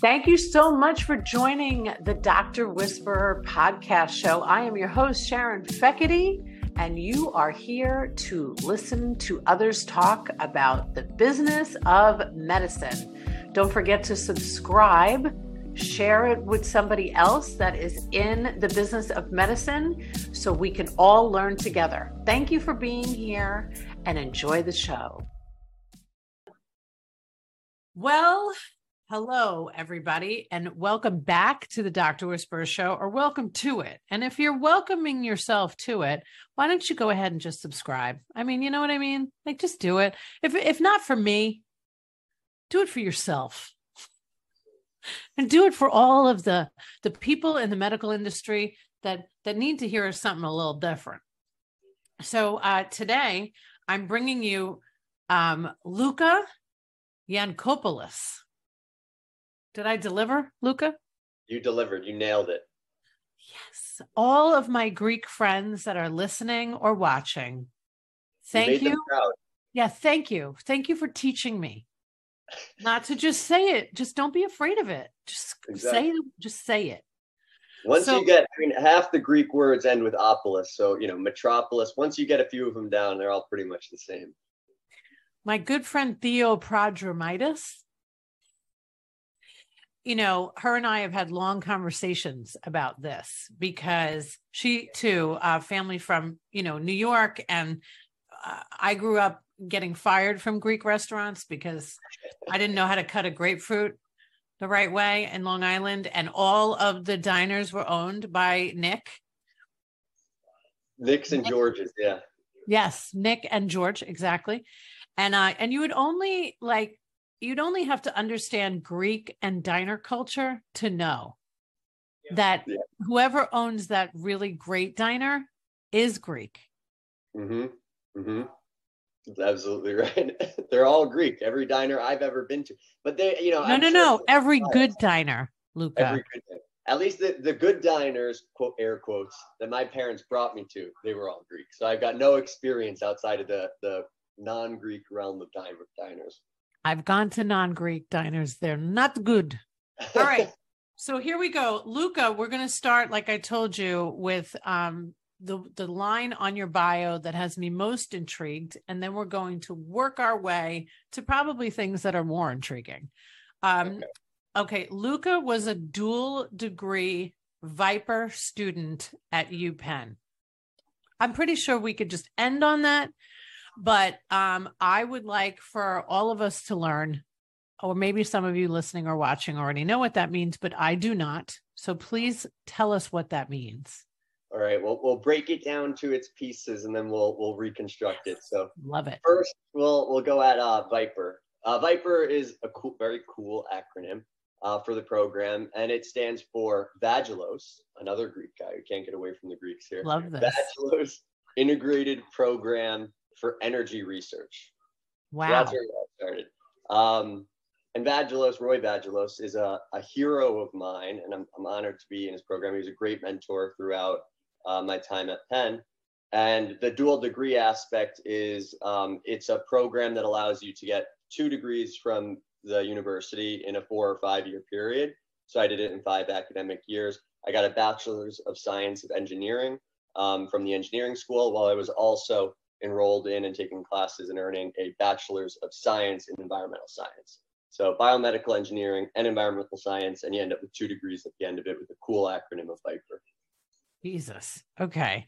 Thank you so much for joining the Dr. Whisperer podcast show. I am your host, Sharon Fekete, and you are here to listen to others talk about the business of medicine. Don't forget to subscribe, share it with somebody else that is in the business of medicine so we can all learn together. Thank you for being here and enjoy the show. Well, hello, everybody, and welcome back to the Dr. Whisperer Show, or welcome to it. And if you're welcoming yourself to it, why don't you go ahead and just subscribe? I mean, you know what I mean? Like, just do it. If if not for me, do it for yourself. And do it for all of the the people in the medical industry that that need to hear something a little different. So uh, today, I'm bringing you um, Luca Yancopoulos. Did I deliver, Luca? You delivered. You nailed it. Yes. All of my Greek friends that are listening or watching, thank you. you. Yeah, thank you. Thank you for teaching me not to just say it. Just don't be afraid of it. Just exactly. say just say it. Once so, you get, I mean, half the Greek words end with opolis. So, you know, metropolis, once you get a few of them down, they're all pretty much the same. My good friend Theo Prodromitis, you know, her and I have had long conversations about this because she too, uh, family from, you know, New York. And uh, I grew up getting fired from Greek restaurants because I didn't know how to cut a grapefruit the right way in Long Island, and all of the diners were owned by Nick. Nick's and Nick. George's, yeah. Yes, Nick and George, exactly. And uh, and you would only like you'd only have to understand Greek and diner culture to know yeah. that yeah. whoever owns that really great diner is Greek. Mm-hmm. Mm-hmm. That's absolutely right. They're all Greek. Every diner I've ever been to, but they, you know, no, I'm no, sure no. Every good diner, Luca. Every good diner. At least the, the good diners, quote air quotes, that my parents brought me to, they were all Greek. So I've got no experience outside of the the non-Greek realm of diners. I've gone to non-Greek diners. They're not good. All right. so here we go. Luca, we're going to start like I told you with um the the line on your bio that has me most intrigued and then we're going to work our way to probably things that are more intriguing um okay, okay. luca was a dual degree viper student at upenn i'm pretty sure we could just end on that but um i would like for all of us to learn or maybe some of you listening or watching already know what that means but i do not so please tell us what that means all right, we'll we'll break it down to its pieces and then we'll we'll reconstruct it. So love it. First, we'll we'll go at uh, Viper. Uh, Viper is a cool, very cool acronym uh, for the program, and it stands for Vagelos, another Greek guy. We can't get away from the Greeks here. Love this. Vagelos Integrated Program for Energy Research. Wow. So that's where it started. Um, and Vagelos, Roy Vagelos, is a, a hero of mine, and I'm, I'm honored to be in his program. He was a great mentor throughout uh, my time at Penn. And the dual degree aspect is um, it's a program that allows you to get two degrees from the university in a four or five year period. So I did it in five academic years. I got a bachelor's of science of engineering um, from the engineering school, while I was also enrolled in and taking classes and earning a bachelor's of science in environmental science. So biomedical engineering and environmental science, and you end up with two degrees at the end of it with a cool acronym of VIPER. Jesus. Okay.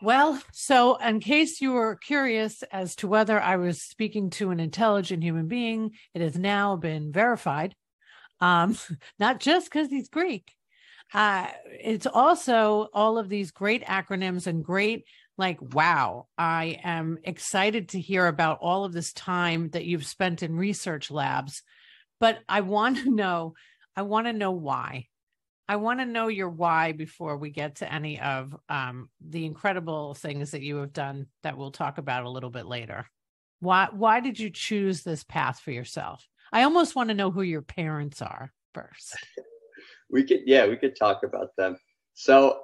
Well, so in case you were curious as to whether I was speaking to an intelligent human being, it has now been verified. Um, not just because he's Greek. Uh, it's also all of these great acronyms and great, like, wow, I am excited to hear about all of this time that you've spent in research labs. But I want to know, I want to know why. I want to know your why before we get to any of um, the incredible things that you have done that we'll talk about a little bit later. Why why did you choose this path for yourself? I almost want to know who your parents are first. we could yeah, we could talk about them. So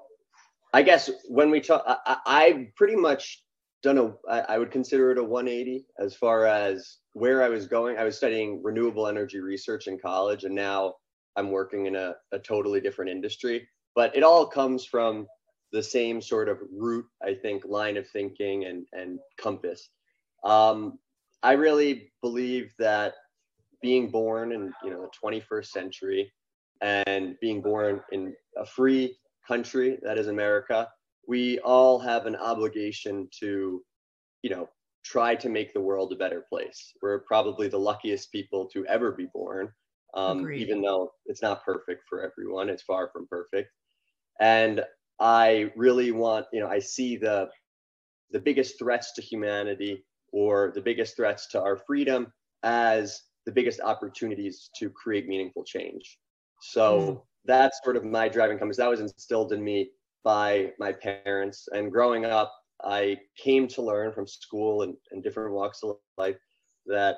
I guess when we talk, I, I pretty much done I would consider it a 180 as far as where I was going. I was studying renewable energy research in college, and now I'm working in a, a totally different industry. But it all comes from the same sort of root, I think, line of thinking and, and compass. Um, I really believe that being born in you know the 21st century and being born in a free country that is America, we all have an obligation to, you know, try to make the world a better place. We're probably the luckiest people to ever be born, um, even though it's not perfect for everyone. It's far from perfect. And I really want, you know, I see the the biggest threats to humanity or the biggest threats to our freedom as the biggest opportunities to create meaningful change. So mm. That's sort of my driving compass. That was instilled in me by my parents. And growing up, I came to learn from school and, and different walks of life that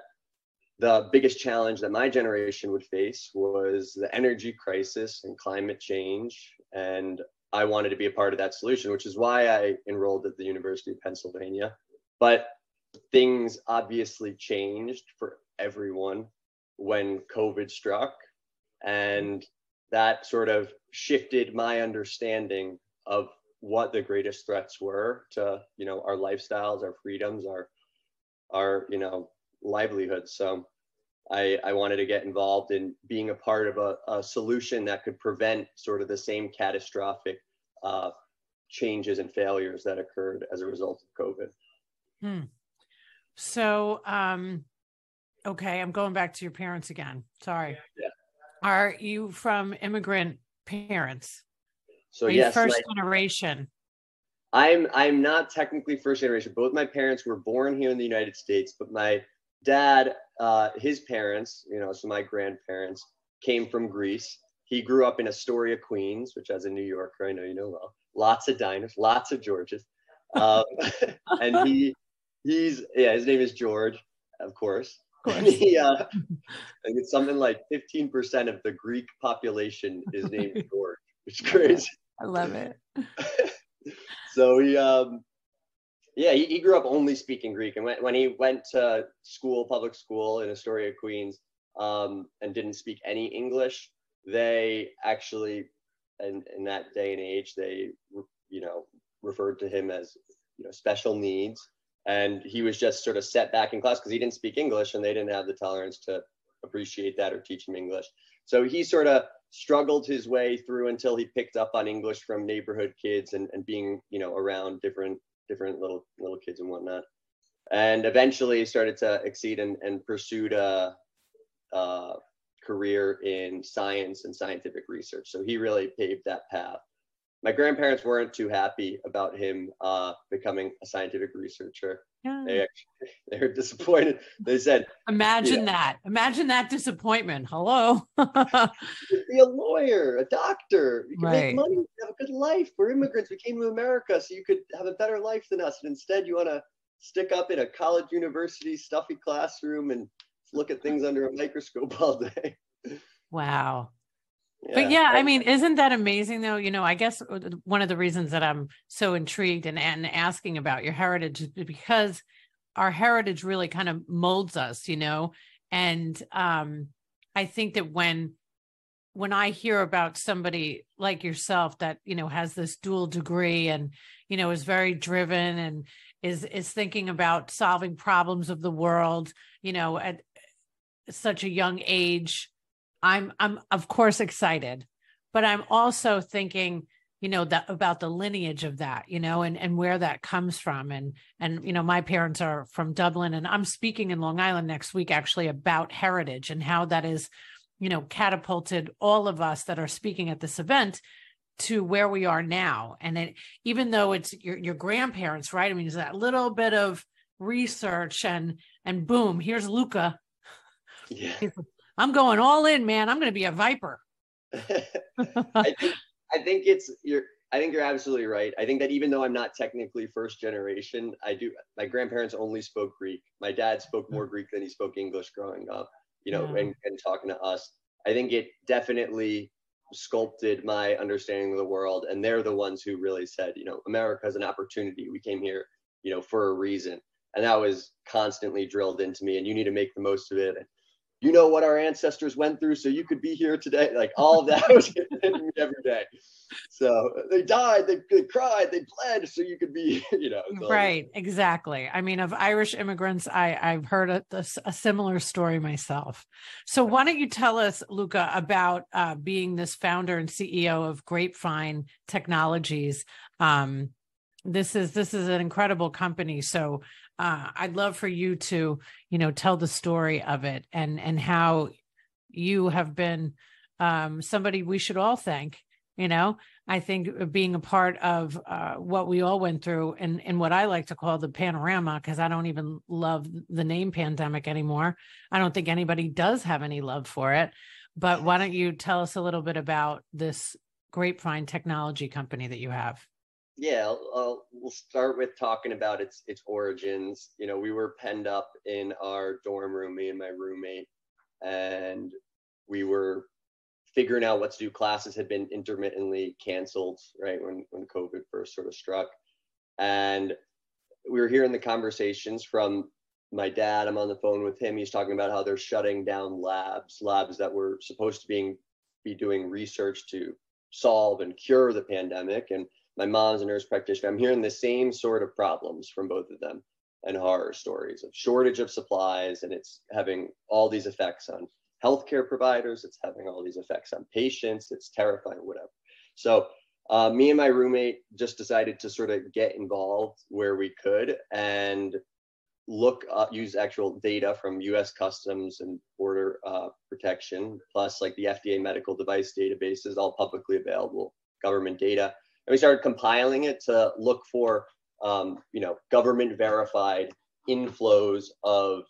the biggest challenge that my generation would face was the energy crisis and climate change. And I wanted to be a part of that solution, which is why I enrolled at the University of Pennsylvania. But things obviously changed for everyone when COVID struck. And that sort of shifted my understanding of what the greatest threats were to, you know, our lifestyles, our freedoms, our, our, you know, livelihoods. So I, I wanted to get involved in being a part of a, a solution that could prevent sort of the same catastrophic uh, changes and failures that occurred as a result of COVID. Hmm. So, um, okay, I'm going back to your parents again. Sorry. Yeah. Are you from immigrant parents? So yes, first my, generation. I'm I'm not technically first generation. Both my parents were born here in the United States, but my dad, uh, his parents, you know, so my grandparents came from Greece. He grew up in Astoria, Queens, which as a New Yorker, I know you know well. Lots of diners, lots of Georges. Um, and he he's yeah, his name is George, of course. He, uh, I think it's something like 15% of the Greek population is named George, which is crazy. I love it. so he, um, yeah, he, he grew up only speaking Greek, and when, when he went to school, public school in Astoria, Queens, um, and didn't speak any English, they actually, in, in that day and age, they, you know, referred to him as, you know, special needs, and he was just sort of set back in class because he didn't speak English, and they didn't have the tolerance to appreciate that or teach him English. So he sort of struggled his way through until he picked up on English from neighborhood kids and, and being, you know, around different different little little kids and whatnot. And eventually started to exceed and, and pursued a, a career in science and scientific research. So he really paved that path. My grandparents weren't too happy about him uh, becoming a scientific researcher. Yeah. They actually they were disappointed. They said, "Imagine that! Imagine that disappointment." Hello. be a lawyer, a doctor. You can right. make money, have a good life. We're immigrants. We came to America so you could have a better life than us. And instead, you want to stick up in a college, university, stuffy classroom and look at things under a microscope all day. Wow. Yeah. But yeah, I mean, isn't that amazing though? You know, I guess uh, one of the reasons that I'm so intrigued and, and asking about your heritage is because our heritage really kind of molds us, you know. And um, I think that when when I hear about somebody like yourself that, you know, has this dual degree and, you know, is very driven and is is thinking about solving problems of the world, you know, at such a young age I'm I'm of course excited, but I'm also thinking, you know, that about the lineage of that, you know, and and where that comes from. And and you know, my parents are from Dublin and I'm speaking in Long Island next week actually about heritage and how that is, you know, catapulted all of us that are speaking at this event to where we are now. And it, even though it's your your grandparents, right? I mean, it's that little bit of research and and boom, here's Luca. Yeah. I'm going all in, man. I'm going to be a viper. I, think, I think it's you're. I think you're absolutely right. I think that even though I'm not technically first generation, I do. My grandparents only spoke Greek. My dad spoke more Greek than he spoke English growing up. You know, yeah. and, and talking to us. I think it definitely sculpted my understanding of the world. And they're the ones who really said, you know, America is an opportunity. We came here, you know, for a reason. And that was constantly drilled into me. And you need to make the most of it you know what our ancestors went through so you could be here today. Like all of that was me every day. So they died they, they, cried they bled so you could be you know right exactly. I mean of irish immigrants i i've heard a, a, similar story myself. So why don't you tell us luca about uh, being this founder and ceo of grapevine technologies um, this is this is an incredible company so uh, I'd love for you to, you know, tell the story of it and and how you have been um, somebody we should all thank. You know, I think being a part of uh, what we all went through and and what I like to call the panorama because I don't even love the name pandemic anymore. I don't think anybody does have any love for it. But why don't you tell us a little bit about this grapevine technology company that you have? Yeah, we'll start with talking about its its origins. You know, we were penned up in our dorm room, me and my roommate, and we were figuring out what to do. Classes had been intermittently canceled, right when when COVID first sort of struck, and we were hearing the conversations from my dad. I'm on the phone with him. He's talking about how they're shutting down labs, labs that were supposed to being be doing research to solve and cure the pandemic, and my mom's a nurse practitioner. I'm hearing the same sort of problems from both of them and horror stories of shortage of supplies, and it's having all these effects on healthcare providers. It's having all these effects on patients. It's terrifying, whatever. So, uh, me and my roommate just decided to sort of get involved where we could and look up, use actual data from U.S. Customs and Border uh, Protection, plus like the FDA medical device databases, all publicly available government data and we started compiling it to look for um, you know government verified inflows of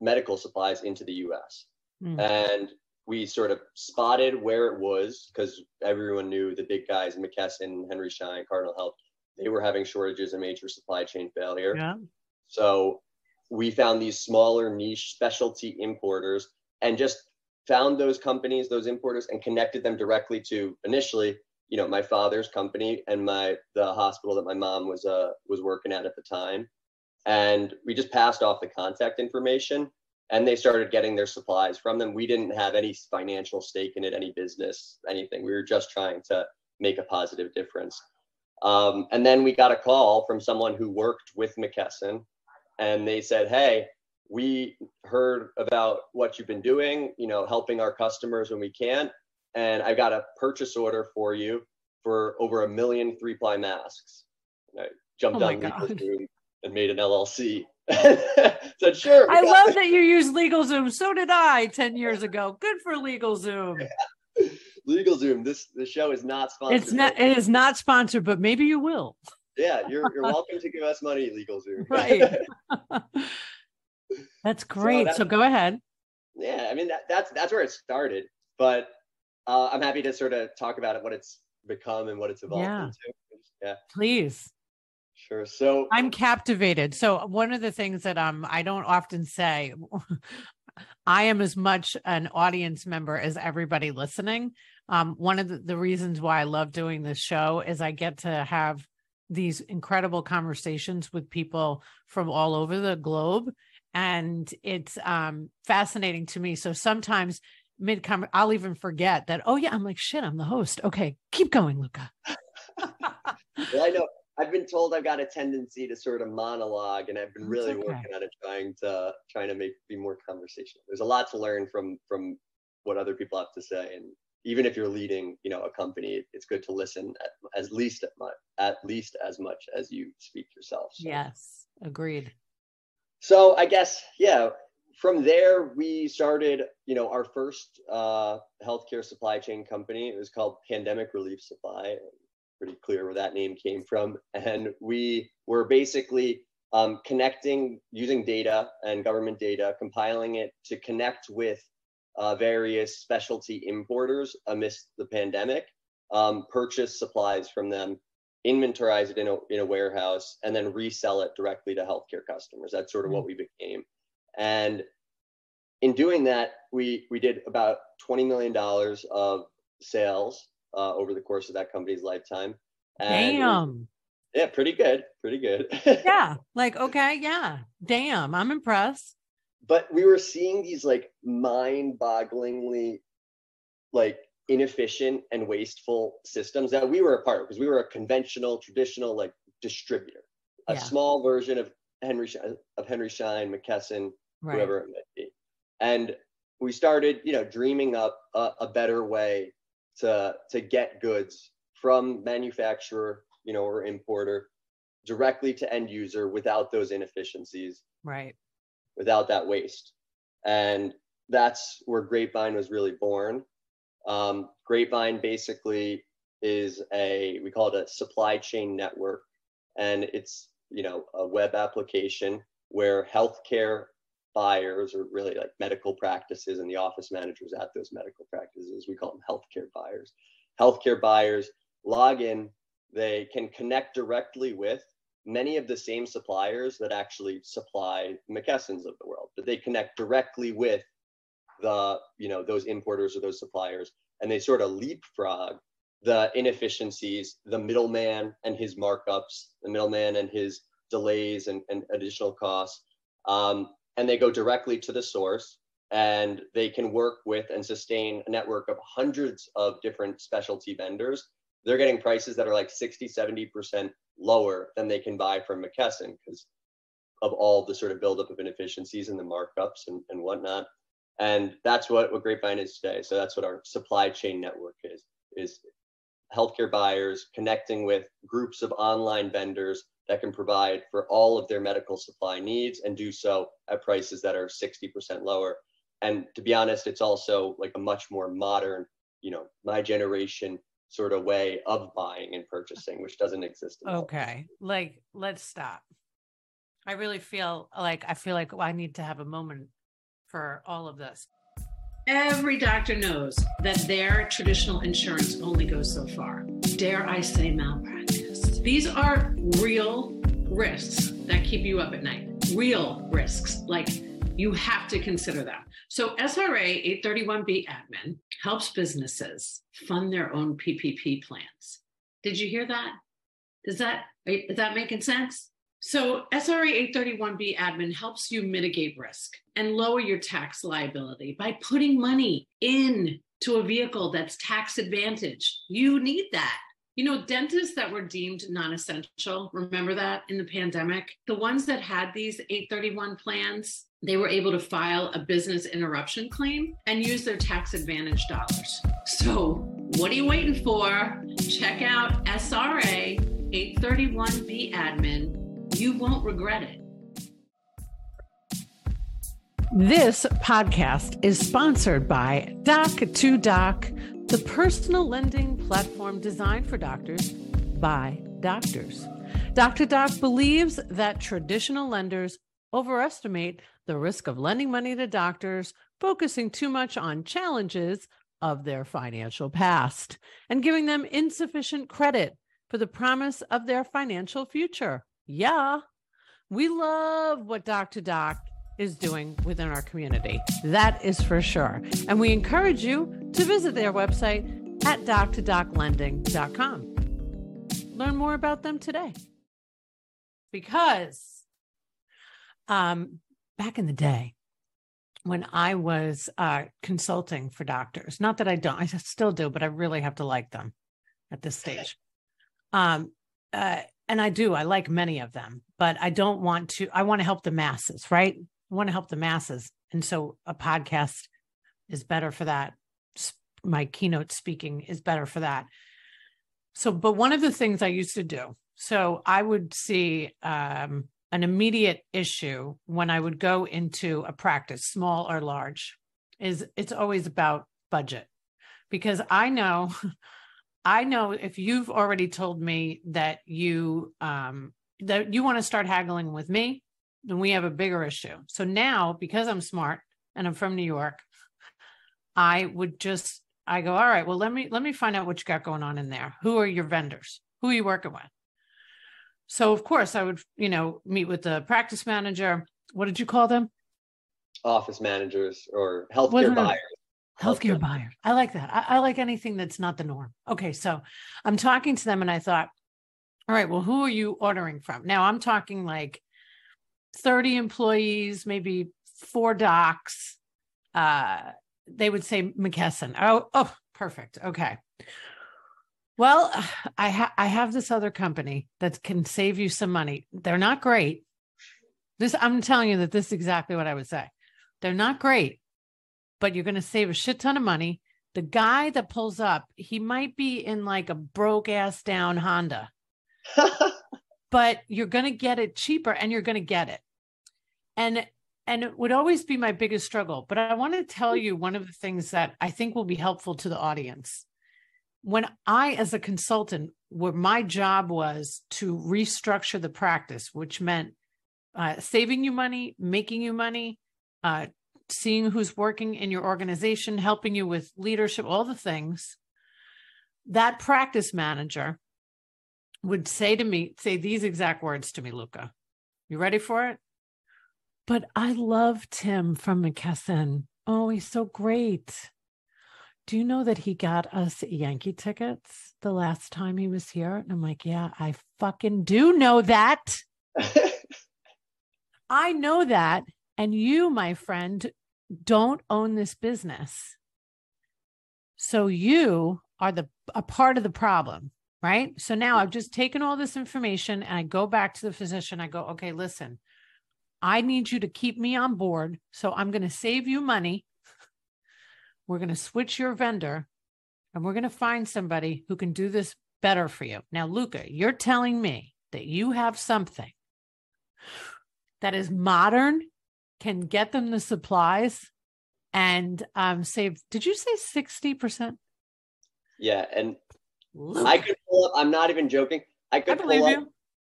medical supplies into the US. Mm. And we sort of spotted where it was because everyone knew the big guys, McKesson, Henry Schein, Cardinal Health, they were having shortages and major supply chain failure. Yeah. So we found these smaller niche specialty importers and just found those companies, those importers, and connected them directly to initially you know my father's company and my the hospital that my mom was uh was working at at the time. And we just passed off the contact information and they started getting their supplies from them. We didn't have any financial stake in it any business anything. We were just trying to make a positive difference. Um, and then we got a call from someone who worked with mckesson and they said hey we heard about what you've been doing you know helping our customers when we can and I've got a purchase order for you for over a million three ply masks. And I jumped oh on LegalZoom and made an LLC. said sure. I love that you use LegalZoom. So did I 10 years ago. Good for LegalZoom. Yeah. LegalZoom. This the show is not sponsored. It's not. It is not sponsored, but maybe you will. Yeah, you're you're welcome to give us money, LegalZoom. Right. that's great. So, so go ahead. Yeah, I mean that, that's that's where it started, but uh, I'm happy to sort of talk about it, what it's become and what it's evolved yeah. into. Yeah. Please. Sure. So I'm captivated. So one of the things that um I don't often say, I am as much an audience member as everybody listening. Um, one of the, the reasons why I love doing this show is I get to have these incredible conversations with people from all over the globe and it's um, fascinating to me so sometimes mid conversation, I'll even forget that. Oh yeah, I'm like shit. I'm the host. Okay, keep going, Luca. well, I know. I've been told I've got a tendency to sort of monologue, and I've been really okay. working on it, trying to trying to make be more conversational. There's a lot to learn from from what other people have to say, and even if you're leading, you know, a company, it's good to listen at, at least at, much, at least as much as you speak yourself. So. Yes, agreed. So I guess yeah, from there, we started, you know, our first uh, healthcare supply chain company. It was called Pandemic Relief Supply. Pretty clear where that name came from. And we were basically um, connecting using data and government data, compiling it to connect with uh, various specialty importers amidst the pandemic, um, purchase supplies from them, inventorize it in a, in a warehouse, and then resell it directly to healthcare customers. That's sort of what mm-hmm. we became. And in doing that, we we did about twenty million dollars of sales uh, over the course of that company's lifetime. And Damn. yeah, pretty good, pretty good. yeah, like okay, yeah. Damn, I'm impressed. but we were seeing these like mind-bogglingly like inefficient and wasteful systems that we were a part of because we were a conventional traditional like distributor a yeah. small version of henry of henry schein mckesson right. whoever it might be. And we started you know dreaming up a, a better way to to get goods from manufacturer you know or importer directly to end user without those inefficiencies. Right. Without that waste. And that's where grapevine was really born. Um, grapevine basically is a we call it a supply chain network. And it's you know a web application where healthcare buyers or really like medical practices and the office managers at those medical practices we call them healthcare buyers healthcare buyers log in they can connect directly with many of the same suppliers that actually supply McKesson's of the world, but they connect directly with the, you know, those importers or those suppliers, and they sort of leapfrog the inefficiencies, the middleman and his markups, the middleman and his delays and, and additional costs. Um, and they go directly to the source and they can work with and sustain a network of hundreds of different specialty vendors they're getting prices that are like 60, 70% lower than they can buy from McKesson because of all the sort of buildup of inefficiencies and the markups and, and whatnot. And that's what, what Grapevine is today. So that's what our supply chain network is, is healthcare buyers connecting with groups of online vendors that can provide for all of their medical supply needs and do so at prices that are 60% lower. And to be honest, it's also like a much more modern, you know, my generation sort of way of buying and purchasing, which doesn't exist. Okay. Like, let's stop. I really feel like I feel like I need to have a moment for all of this. Every doctor knows that their traditional insurance only goes so far. Dare I say malpractice? These are real risks that keep you up at night. Real risks. Like you have to consider that. So SRA 831B admin helps businesses fund their own PPP plans. Did you hear that? Does that is that making sense? So SRA 831B admin helps you mitigate risk and lower your tax liability by putting money in to a vehicle that's tax advantage. You need that. You know, dentists that were deemed non essential, remember that in the pandemic? The ones that had these 831 plans, they were able to file a business interruption claim and use their tax advantage dollars. So, what are you waiting for? Check out SRA 831B admin. You won't regret it. This podcast is sponsored by Doc2Doc, the personal lending platform designed for doctors by doctors. Doc2Doc believes that traditional lenders overestimate the risk of lending money to doctors, focusing too much on challenges of their financial past, and giving them insufficient credit for the promise of their financial future. Yeah, we love what Doc2Doc is doing within our community. That is for sure. And we encourage you to visit their website at doc2doclending.com. Learn more about them today. Because um, back in the day, when I was uh, consulting for doctors, not that I don't, I still do, but I really have to like them at this stage. Um, uh, and I do, I like many of them, but I don't want to, I want to help the masses, right? I want to help the masses. And so a podcast is better for that. My keynote speaking is better for that. So, but one of the things I used to do, so I would see um, an immediate issue when I would go into a practice, small or large, is it's always about budget. Because I know, I know if you've already told me that you um that you want to start haggling with me, then we have a bigger issue. So now, because I'm smart and I'm from New York, I would just I go, all right, well, let me let me find out what you got going on in there. Who are your vendors? Who are you working with? So of course I would, you know, meet with the practice manager. What did you call them? Office managers or healthcare buyers. Healthcare, healthcare buyers. I like that. I, I like anything that's not the norm. Okay, so I'm talking to them and I thought, all right, well, who are you ordering from? Now I'm talking like 30 employees, maybe four docs. Uh, they would say McKesson. Oh, oh, perfect. Okay. Well, I ha- I have this other company that can save you some money. They're not great. This I'm telling you that this is exactly what I would say. They're not great, but you're going to save a shit ton of money. The guy that pulls up, he might be in like a broke ass down Honda, but you're going to get it cheaper and you're going to get it. And and it would always be my biggest struggle. But I want to tell you one of the things that I think will be helpful to the audience. When I, as a consultant, where my job was to restructure the practice, which meant uh, saving you money, making you money, uh, seeing who's working in your organization, helping you with leadership, all the things. That practice manager would say to me, say these exact words to me, Luca. You ready for it? But I love Tim from McKesson. Oh, he's so great. Do you know that he got us Yankee tickets the last time he was here? And I'm like, yeah, I fucking do know that. I know that. And you, my friend, don't own this business. So you are the a part of the problem, right? So now I've just taken all this information and I go back to the physician. I go, okay, listen, I need you to keep me on board. So I'm going to save you money. We're going to switch your vendor and we're going to find somebody who can do this better for you. Now, Luca, you're telling me that you have something that is modern, can get them the supplies and um, save. Did you say 60%? Yeah. And Luca. I could pull up, I'm not even joking. I could I pull up you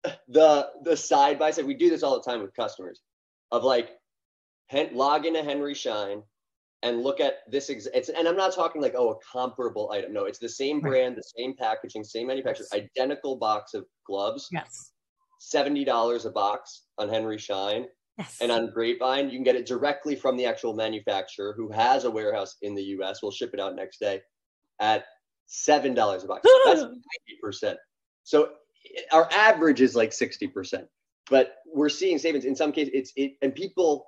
the the side by side. We do this all the time with customers of like hen, log into Henry Schein, and look at this. Ex- it's and I'm not talking like oh a comparable item. No, it's the same brand, the same packaging, same manufacturer, yes. identical box of gloves. Yes. Seventy dollars a box on Henry Schein. Yes. And on Grapevine, you can get it directly from the actual manufacturer who has a warehouse in the US. We'll ship it out next day at seven dollars a box. That's ninety percent. So our average is like 60%, but we're seeing savings in some cases. It's it, and people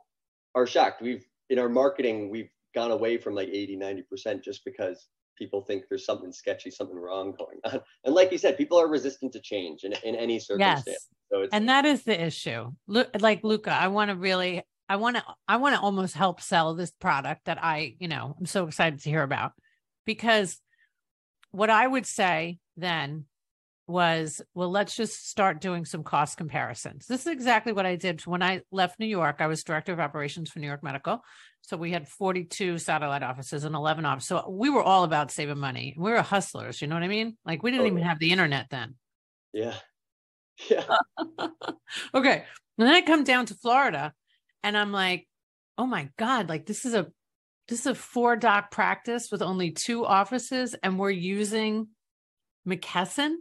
are shocked. We've in our marketing, we've gone away from like 80, 90% just because people think there's something sketchy, something wrong going on. And like you said, people are resistant to change in, in any circumstance. Yes. So and that is the issue. Look, like Luca, I want to really, I want to, I want to almost help sell this product that I, you know, I'm so excited to hear about because what I would say then was well let's just start doing some cost comparisons. This is exactly what i did when i left new york. I was director of operations for new york medical. So we had 42 satellite offices and 11 offices so we were all about saving money. We were hustlers you know what i mean? Like we didn't oh, even have the internet then. Yeah. Yeah. Okay. And then i come down to florida and i'm like oh my god like this is a this is a four doc practice with only two offices and we're using mckesson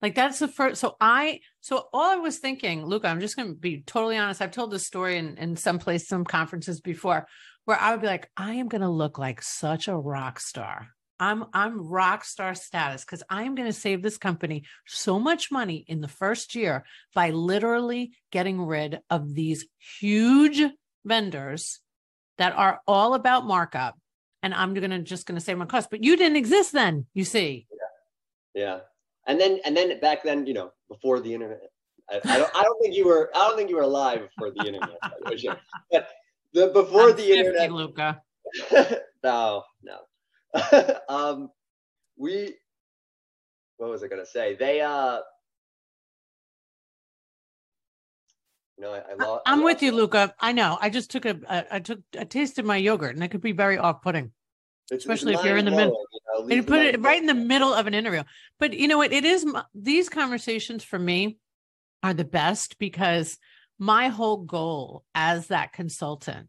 like that's the first. So I, so all I was thinking, Luca, I'm just going to be totally honest. I've told this story in, in some place, some conferences before where I would be like, I am going to look like such a rock star. I'm, I'm rock star status because I'm going to save this company so much money in the first year by literally getting rid of these huge vendors that are all about markup. And I'm to just going to save my cost, but you didn't exist then, you see. Yeah. Yeah and then and then back then, you know, before the internet, I, I don't I don't think you were I don't think you were alive before the internet. but the before I'm the 50, internet, Luca. no, no. um, we what was I gonna say? They uh. No, I, I lost. I'm I with you, Luca. I know. I just took a, a I took a taste of my yogurt, and it could be very off-putting. It's, Especially it's if you're in the middle. You know, and put it right in the middle of an interview. But you know what? It is these conversations for me are the best because my whole goal as that consultant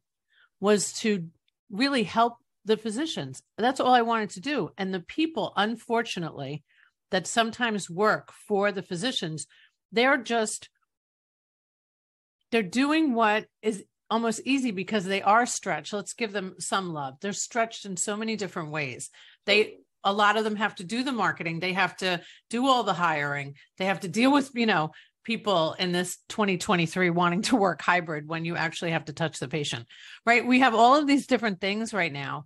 was to really help the physicians. That's all I wanted to do. And the people, unfortunately, that sometimes work for the physicians, they're just they're doing what is almost easy because they are stretched. Let's give them some love. They're stretched in so many different ways. They a lot of them have to do the marketing. They have to do all the hiring. They have to deal with, you know, people in this 2023 wanting to work hybrid when you actually have to touch the patient, right? We have all of these different things right now.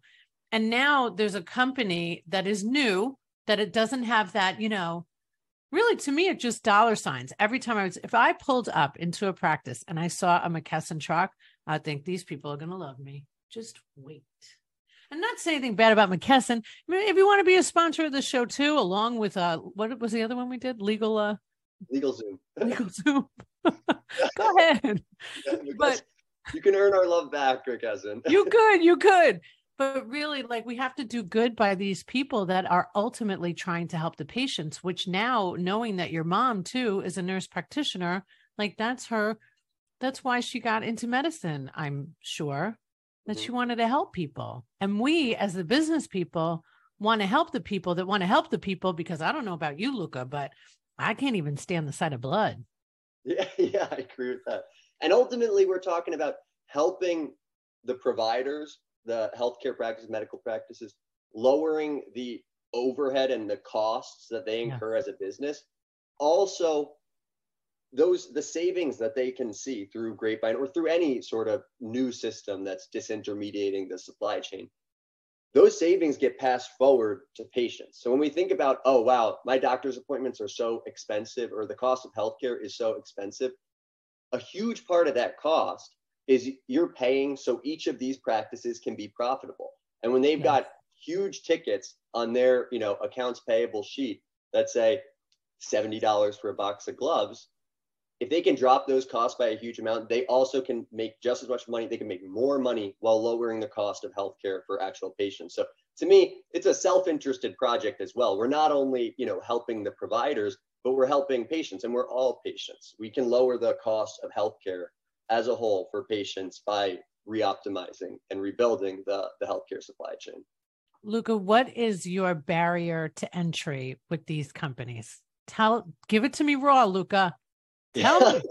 And now there's a company that is new that it doesn't have that, you know, really to me, it just dollar signs. Every time I was, if I pulled up into a practice and I saw a McKesson truck, I think these people are going to love me. Just wait. I'm not saying anything bad about McKesson. I mean, if you want to be a sponsor of the show too, along with uh, what was the other one we did? Legal, uh, Legal Zoom. Legal Zoom. Go ahead. Yeah, but you can earn our love back, McKesson. you could, you could. But really, like we have to do good by these people that are ultimately trying to help the patients, which now knowing that your mom too is a nurse practitioner, like that's her, that's why she got into medicine, I'm sure, that Mhm. she wanted to help people. And we as the business people want to help the people that want to help the people because I don't know about you, Luca, but I can't even stand the sight of blood. Yeah, yeah, I agree with that. And ultimately, we're talking about helping the providers, the healthcare practices, medical practices, lowering the overhead and the costs that they Yeah. incur as a business. Also, those the savings that they can see through Grapevine or through any sort of new system that's disintermediating the supply chain. Those savings get passed forward to patients. So when we think about, oh wow, my doctor's appointments are so expensive, or the cost of healthcare is so expensive, a huge part of that cost is you're paying so each of these practices can be profitable. And when they've Yes. got huge tickets on their, you know, accounts payable sheet that say $70 for a box of gloves, if they can drop those costs by a huge amount, they also can make just as much money. They can make more money while lowering the cost of healthcare for actual patients. So to me, it's a self-interested project as well. We're not only, you know, helping the providers, but we're helping patients and we're all patients. We can lower the cost of healthcare as a whole for patients by reoptimizing and rebuilding the, the healthcare supply chain. Luca, what is your barrier to entry with these companies? Tell, give it to me raw, Luca. Tell me.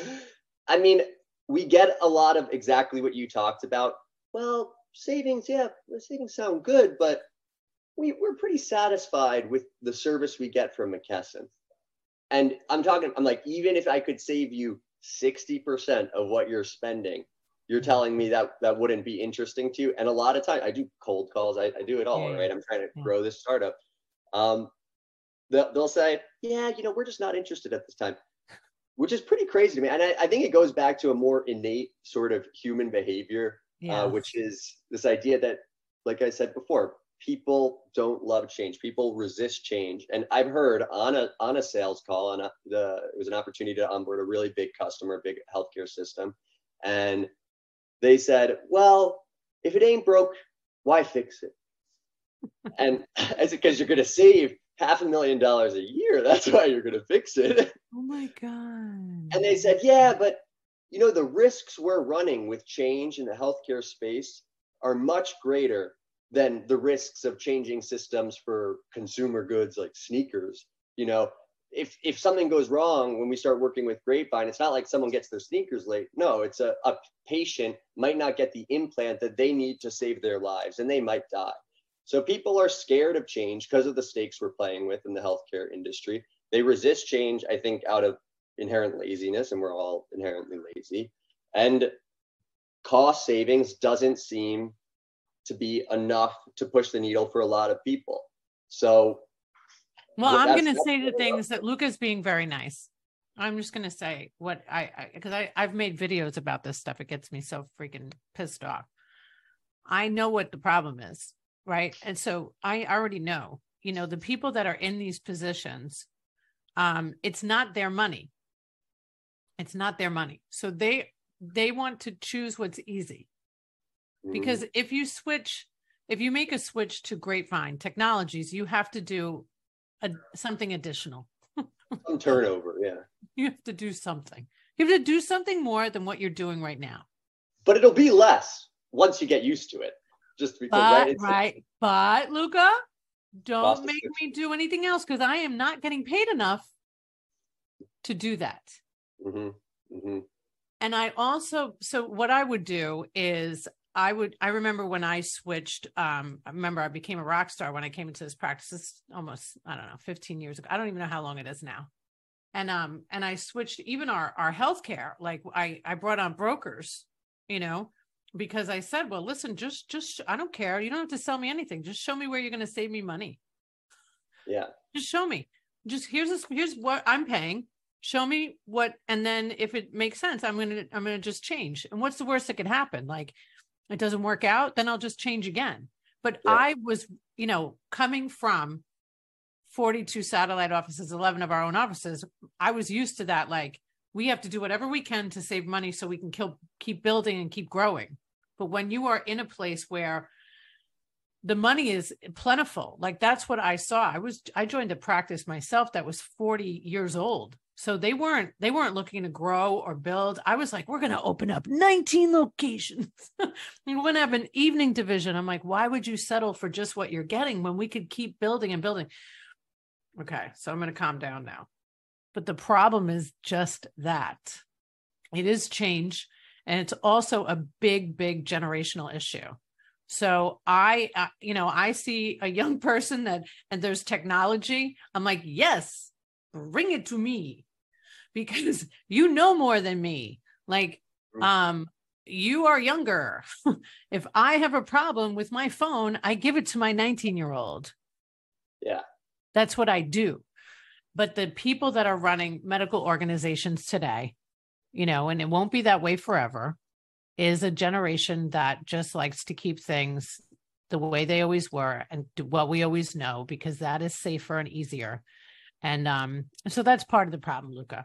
I mean, we get a lot of exactly what you talked about. Well, savings, yeah, the savings sound good, but we, we're pretty satisfied with the service we get from McKesson. And I'm talking, I'm like, even if I could save you 60% of what you're spending, you're telling me that that wouldn't be interesting to you. And a lot of time I do cold calls, I, I do it all, Yeah, right? I'm trying to yeah. grow this startup. Um, they'll, they'll say, yeah, you know, we're just not interested at this time which is pretty crazy to me. And I, I, think it goes back to a more innate sort of human behavior, Yeah. uh, which is this idea that, like I said before, people don't love change. People resist change. And I've heard on a on a sales call, on a, the it was an opportunity to onboard a really big customer, big healthcare system, and they said, "Well, if it ain't broke, why fix it?" and I said, "Because you're going to save." half a million dollars a year. That's why you're going to fix it. oh my God. And they said, yeah, but you know, the risks we're running with change in the healthcare space are much greater than the risks of changing systems for consumer goods like sneakers. You know, if if something goes wrong when we start working with Grapevine, it's not like someone gets their sneakers late. No, it's a, a patient might not get the implant that they need to save their lives and they might die. So people are scared of change because of the stakes we're playing with in the healthcare industry. They resist change, I think, out of inherent laziness, and we're all inherently lazy. And cost savings doesn't seem to be enough to push the needle for a lot of people. So, well, I'm going to say the I things that Luca's being very nice. I'm just going to say what I, because I, I've made videos about this stuff. It gets me so freaking pissed off. I know what the problem is, right? And so I already know, you know, the people that are in these positions, um, it's not their money. It's not their money. So they they want to choose what's easy. Because if you switch if you make a switch to grapevine technologies you have to do a, something additional some turnover, yeah. you have to do something you have to do something more than what you're doing right now But it'll be less once you get used to it. Just because, right? but It's- right but luca don't Cost make me do anything else because i am not getting paid enough to do that Mhm, mhm. and I also so what I would do is I would I remember when I switched um I remember I became a rock star when I came into this practice. Almost I don't know 15 years ago. I don't even know how long it is now. And um and i switched even our our healthcare like i i brought on brokers you know because i said well listen just just i don't care. You don't have to sell me anything. Just show me where you're going to save me money. Yeah. Just show me. Just here's this here's what i'm paying. Show me what and then if it makes sense i'm gonna i'm gonna just change. And what's the worst that could happen? Like it doesn't work out then i'll just change again. But Yeah. i was you know coming from 42 satellite offices 11 of our own offices i was used to that like we have to do whatever we can to save money so we can kill, keep building and keep growing. But when you are in a place where the money is plentiful like that's what i saw. I was i joined a practice myself that was 40 years old so they weren't they weren't looking to grow or build. I was like we're going to open up 19 locations. We're going to have an evening division. I'm like why would you settle for just what you're getting when we could keep building and building? Okay so i'm going to calm down now. But the problem is just that it is change and it's also a big big generational issue. So i uh, you know i see a young person that and there's technology. I'm like yes bring it to me because you know more than me. Like um you are younger. If i have a problem with my phone i give it to my 19 year old Yeah. that's what i do. But the people that are running medical organizations today you know and it won't be that way forever is a generation that just likes to keep things the way they always were and do what we always know because that is safer and easier and um so that's part of the problem Luká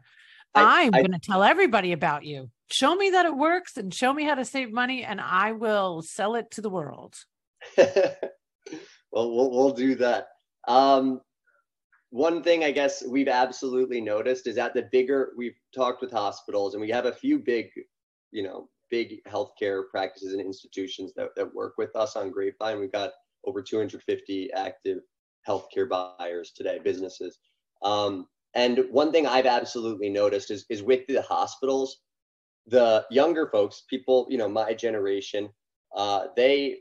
I- i'm going to tell everybody about you show me that it works and show me how to save money and i will sell it to the world well, we'll we'll do that. Um, one thing I guess we've absolutely noticed is that the bigger we've talked with hospitals, and we have a few big, you know, big healthcare practices and institutions that, that work with us on Grapevine. We've got over 250 active healthcare buyers today, businesses. Um, and one thing I've absolutely noticed is is with the hospitals, the younger folks, people, you know, my generation, uh, they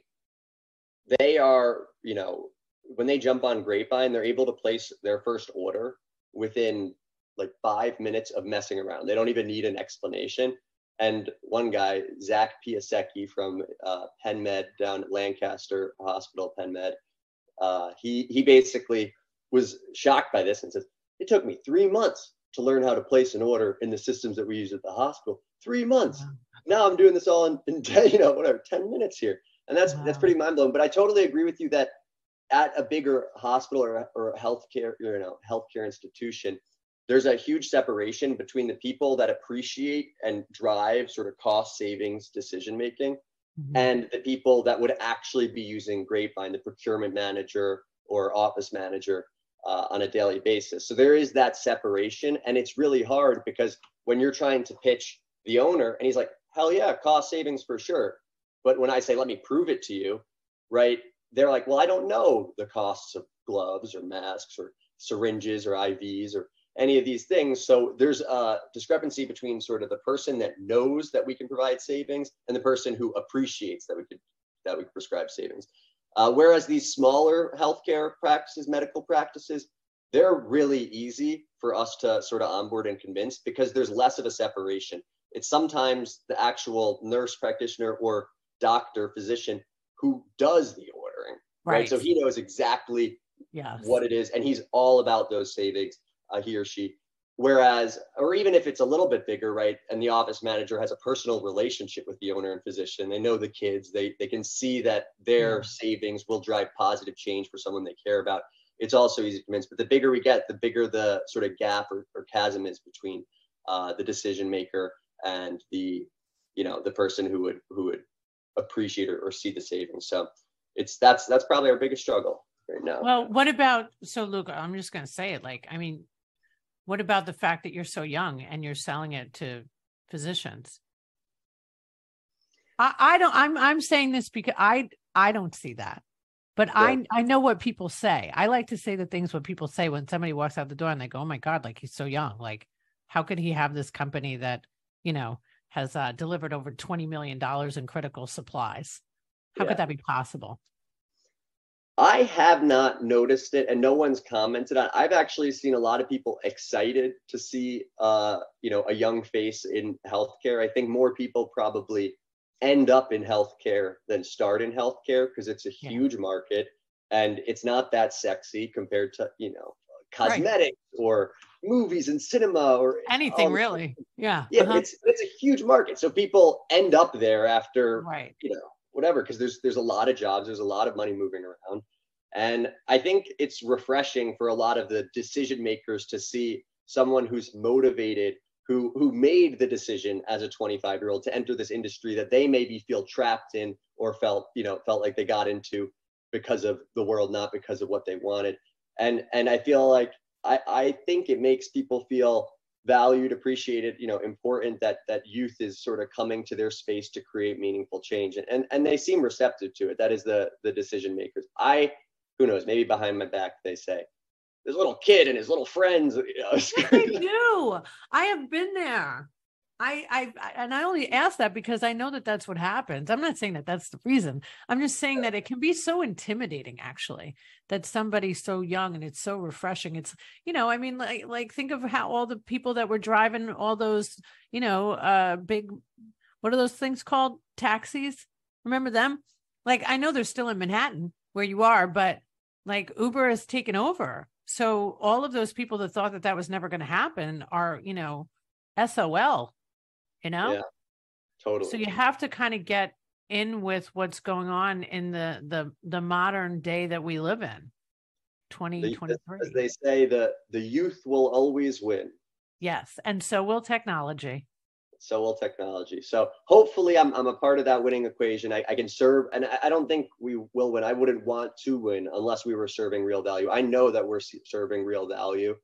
they are, you know, when they jump on Grapevine, they're able to place their first order within like five minutes of messing around. They don't even need an explanation. And one guy, Zach Piasecki from uh, Penn Med down at Lancaster Hospital, Penn Med, uh, he he basically was shocked by this and says, "It took me three months to learn how to place an order in the systems that we use at the hospital. Three months. Wow. Now I'm doing this all in, in 10, you know, whatever, 10 minutes here. And that's that's pretty mind blowing. But I totally agree with you that at a bigger hospital or, or healthcare, you know, healthcare institution, there's a huge separation between the people that appreciate and drive sort of cost savings decision making Mhm. and the people that would actually be using Grapevine, the procurement manager or office manager uh, on a daily basis. So there is that separation, and it's really hard because when you're trying to pitch the owner, and he's like, "Hell yeah, cost savings for sure," but when I say, "Let me prove it to you," right? They're like, "Well, I don't know the costs of gloves or masks or syringes or IVs or any of these things. So there's a discrepancy between sort of the person that knows that we can provide savings and the person who appreciates that we could that we prescribe savings. Uh, whereas these smaller healthcare practices, medical practices, they're really easy for us to sort of onboard and convince because there's less of a separation. It's sometimes the actual nurse practitioner or doctor, physician who does the ordering, right? right So he knows exactly yes what it is, and he's all about those savings, uh, he or she. Whereas, or even if it's a little bit bigger, right, and the office manager has a personal relationship with the owner and physician, they know the kids, they they can see that their Yeah. savings will drive positive change for someone they care about. It's also easy to convince, but the bigger we get, the bigger the sort of gap or, or chasm is between uh, the decision maker and the, you know, the person who would who would appreciate or, or see the savings. So it's that's that's probably our biggest struggle right now. Well, what about so Luká? I'm just going to say it. Like, I mean, what about the fact that you're so young and you're selling it to physicians? I, I don't. I'm I'm saying this because I I don't see that, but I I know what people say. I like to say the things what people say when somebody walks out the door and they go, "Oh my god, like he's so young. Like, how could he have this company that you know has uh, delivered over twenty million dollars in critical supplies? How Yeah. could that be possible?" I have not noticed it, and no one's commented on. I've actually seen a lot of people excited to see, uh, you know, a young face in healthcare. I think more people probably end up in healthcare than start in healthcare because it's a huge yeah. market and it's not that sexy compared to you know cosmetics right. or movies and cinema or anything um, really. Yeah, yeah, uh-huh. it's it's a huge market, so people end up there after right. you know whatever because there's there's a lot of jobs there's a lot of money moving around. And i think it's refreshing for a lot of the decision makers to see someone who's motivated who who made the decision as a 25 year old to enter this industry that they maybe feel trapped in or felt you know felt like they got into because of the world not because of what they wanted. And and i feel like i i think it makes people feel valued, appreciated, you know, important that that youth is sort of coming to their space to create meaningful change. And and, and they seem receptive to it. That is the the decision makers. I who knows, maybe behind my back they say, this little kid and his little friends. You know, I do. I have been there. I, I, and I only ask that because I know that that's what happens. I'm not saying that that's the reason. I'm just saying that it can be so intimidating, actually, that somebody's so young and it's so refreshing. It's, you know, I mean, like, like think of how all the people that were driving all those, you know, uh, big, what are those things called? Taxis. Remember them? Like, I know they're still in Manhattan where you are, but like Uber has taken over. So all of those people that thought that that was never going to happen are, you know, SOL you know? Yeah, totally. So you have to kind of get in with what's going on in the the the modern day that we live in 2023 as they say the the youth will always win. Yes and so will technology. So will technology. So hopefully i'm, I'm a part of that winning equation. I, I can serve and I, I, don't think we will win. I wouldn't want to win unless we were serving real value. I know that we're serving real value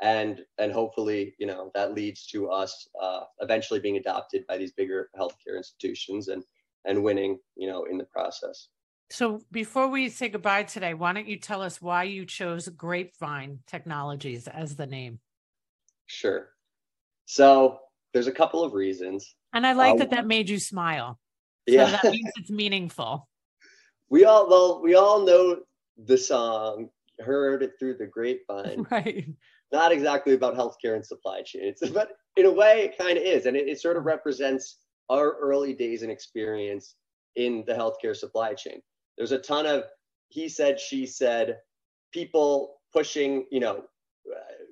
and and hopefully you know that leads to us uh, eventually being adopted by these bigger healthcare institutions and and winning you know in the process. So before we say goodbye today why don't you tell us why you chose grapevine technologies as the name? Sure. So there's a couple of reasons. And i like um, that that made you smile. So yeah. that means it's meaningful. We all well we all know the song heard it through the grapevine. Right not exactly about healthcare and supply chains, but in a way, it kind of is. And it, it sort of represents our early days and experience in the healthcare supply chain. There's a ton of he said, she said, people pushing, you know, uh,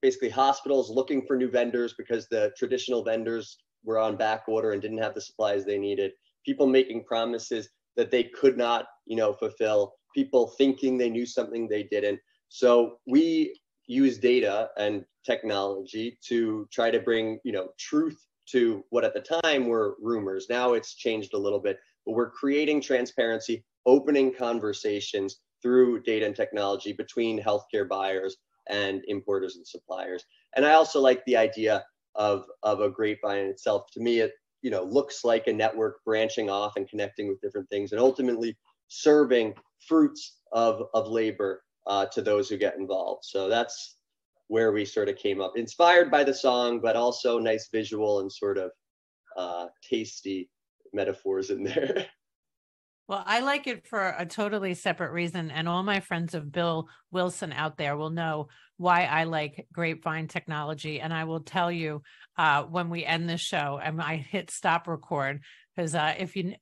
basically hospitals looking for new vendors because the traditional vendors were on back order and didn't have the supplies they needed. People making promises that they could not, you know, fulfill. People thinking they knew something they didn't. So we use data and technology to try to bring you know truth to what at the time were rumors. Now it's changed a little bit but we're creating transparency opening conversations through data and technology between healthcare buyers and importers and suppliers. And i also like the idea of of a grapevine itself. To me it you know looks like a network branching off and connecting with different things and ultimately serving fruits of of labor uh, to those who get involved. So that's where we sort of came up, inspired by the song, but also nice visual and sort of uh, tasty metaphors in there. Well, I like it for a totally separate reason. And all my friends of Bill Wilson out there will know why I like grapevine technology. And I will tell you uh, when we end this show and I hit stop record, because uh, if you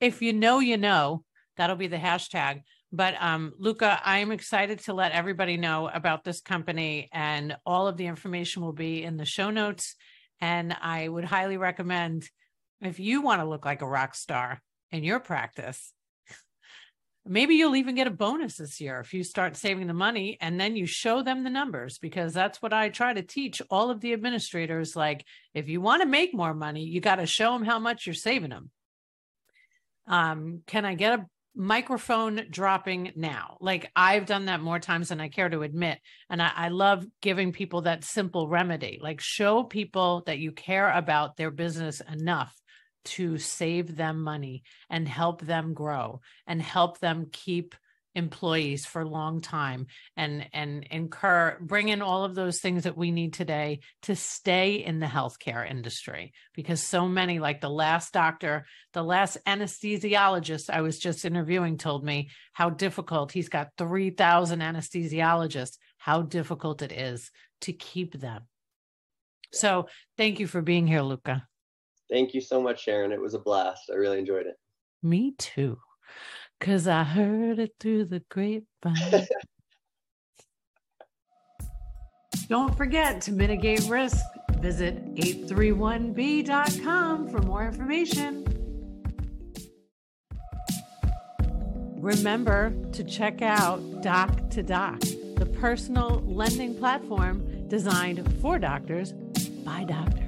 if you know, you know, that'll be the hashtag. But um, Luká, I'm excited to let everybody know about this company, and all of the information will be in the show notes. And I would highly recommend if you want to look like a rock star in your practice, maybe you'll even get a bonus this year if you start saving the money and then you show them the numbers because that's what I try to teach all of the administrators. Like, if you want to make more money, you got to show them how much you're saving them. Um, can I get a microphone dropping now. Like I've done that more times than I care to admit. And I, I, love giving people that simple remedy. Like show people that you care about their business enough to save them money and help them grow and help them keep employees for a long time and and incur bring in all of those things that we need today to stay in the healthcare industry. Because so many like the last doctor the last anesthesiologist i was just interviewing told me how difficult he's got 3000 anesthesiologists how difficult it is to keep them. So thank you for being here Luká. Thank you so much sharon. It was a blast. I really enjoyed it. Me too Cause I heard it through the grapevine. Don't forget to mitigate risk. Visit 831b.com for more information. Remember to check out Doc to Doc, the personal lending platform designed for doctors by doctors.